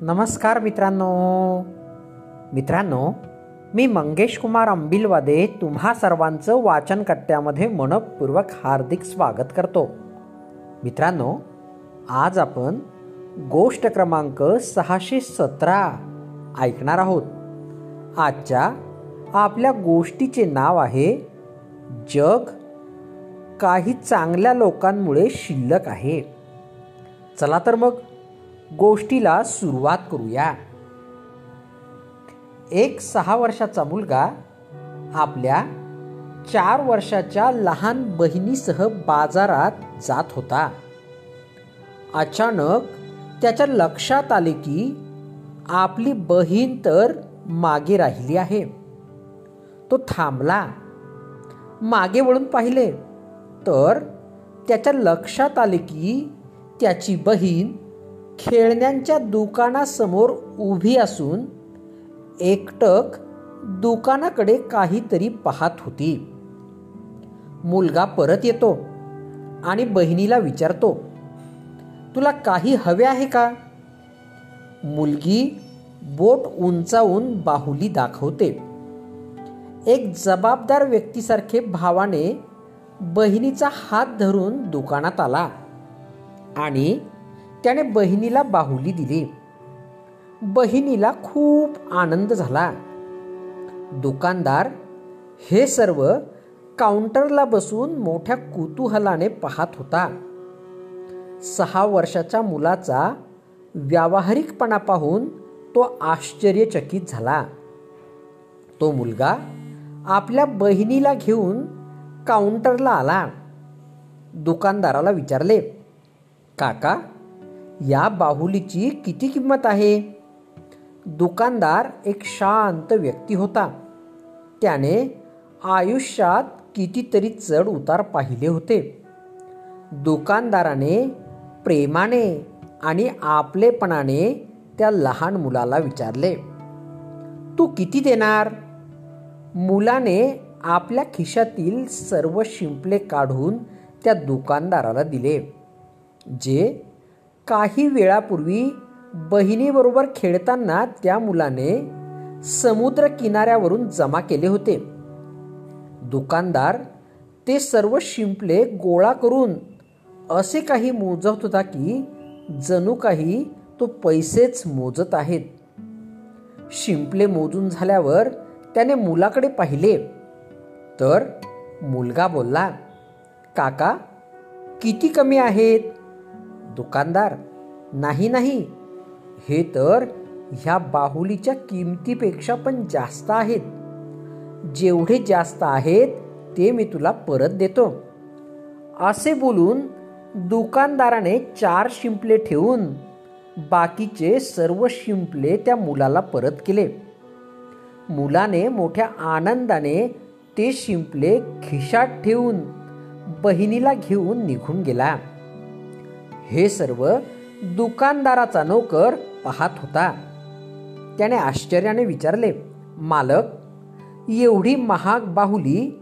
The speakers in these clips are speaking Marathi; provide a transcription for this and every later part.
नमस्कार मित्रांनो. मित्रांनो मी मंगेश कुमार अंबिलवादे तुम्हा सर्वांचं वाचनकट्ट्यामध्ये मनपूर्वक हार्दिक स्वागत करतो. मित्रांनो आज आपण गोष्ट क्रमांक सहाशे सतरा ऐकणार आहोत. आजच्या आपल्या गोष्टीचे नाव आहे जग काही चांगल्या लोकांमुळे शिल्लक आहे. चला तर मग गोष्टीला सुरुवात करूया. एक सहा वर्षाचा मुलगा आपल्या चार वर्षाच्या लहान बहिणीसह बाजारात जात होता. अचानक त्याच्या लक्षात आले की आपली बहीण तर मागे राहिली आहे. तो थांबला. मागे वळून पाहिले. तर त्याच्या लक्षात आले की त्याची बहीण खेळण्यांच्या दुकानासमोर उभी असून एकटक दुकानाकडे काहीतरी पाहत होती. मुलगा परत येतो आणि बहिणीला विचारतो तुला काही हवे आहे का? मुलगी बोट उंचावून बाहुली दाखवते. एक जबाबदार व्यक्तीसारखे भावाने बहिणीचा हात धरून दुकानात आला आणि त्याने बहिणीला बाहुली दिली. बहिणीला खूप आनंद झाला. दुकानदार हे सर्व काउंटरला बसून मोठ्या कुतूहलाने पाहत होता. सहा वर्षाच्या मुलाचा व्यावहारिकपणा पाहून तो आश्चर्यचकित झाला. तो मुलगा आपल्या बहिणीला घेऊन काउंटरला आला. दुकानदाराला विचारले काका या बाहुलीची किती किंमत आहे? दुकानदार एक शांत व्यक्ती होता. त्याने आयुष्यात कितीतरी चढ उतार पाहिले होते. दुकानदाराने प्रेमाने आणि आपलेपणाने त्या लहान मुलाला विचारले तू किती देणार? मुलाने आपल्या खिशातील सर्व शिंपले काढून त्या दुकानदाराला दिले जे काही वेळापूर्वी बहिणीबरोबर खेळताना त्या मुलाने समुद्र किनाऱ्यावरून जमा केले होते. दुकानदार ते सर्व शिंपले गोळा करून असे काही मोजत होता की जणू काही तो पैसेच मोजत आहेत. शिंपले मोजून झाल्यावर त्याने मुलाकडे पाहिले. तर मुलगा बोलला काका किती कमी आहेत? दुकानदार? नाही नाही. हे तर ह्या बाहुलीच्या किमतीपेक्षा पण जास्त आहेत. जेवढे जास्त आहेत ते मी तुला परत देतो. असे बोलून दुकानदाराने चार शिंपले ठेवून बाकीचे सर्व शिंपले त्या मुलाला परत केले. मुलाने मोठ्या आनंदाने ते शिंपले खिशात ठेवून बहिणीला घेऊन निघून गेला. हे सर्व दुकानदाराचा नोकर पाहत होता. त्याने आश्चर्याने विचारले मालक एवढी महाग बाहुली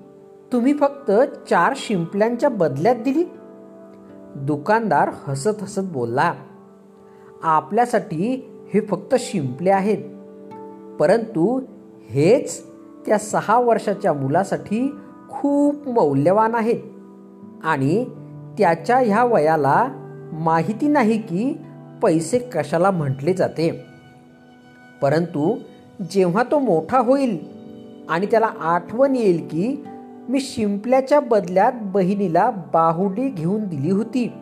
तुम्ही फक्त चार शिंपल्यांच्या बदल्यात दिली? दुकानदार हसत हसत बोलला आपल्यासाठी हे फक्त शिंपले आहेत. परंतु हेच त्या सहा वर्षाच्या मुलासाठी खूप मौल्यवान आहेत आणि त्याच्या ह्या वयाला माहिती नाही की पैसे कशाला म्हटले जाते. परंतु जेव्हा तो मोठा होईल आणि त्याला आठवण येईल की मी शिंपल्याच्या बदल्यात बहिणीला बाहुडी घेऊन दिली होती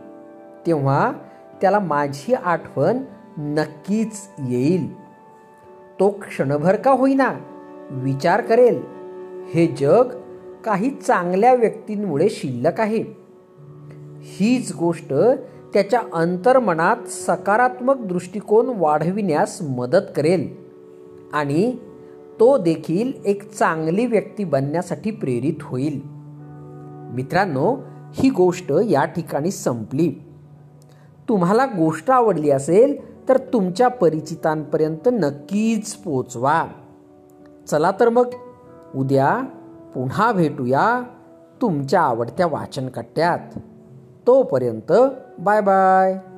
तेव्हा त्याला माझी आठवण नक्कीच येईल. तो क्षणभर का होईना विचार करेल हे जग काही चांगल्या व्यक्तींमुळे शिल्लक आहे. हीच गोष्ट त्याच्या अंतर्मनात सकारात्मक दृष्टिकोन वाढविण्यास मदत करेल आणि तो देखील एक चांगली व्यक्ती बनण्यासाठी प्रेरित होईल. मित्रांनो ही गोष्ट या ठिकाणी संपली. तुम्हाला गोष्ट आवडली असेल तर तुमच्या परिचितांपर्यंत नक्कीच पोचवा चला तर मग उद्या पुन्हा भेटूया तुमच्या आवडत्या वाचनकट्ट्यात. तोपर्यंत बाय बाय.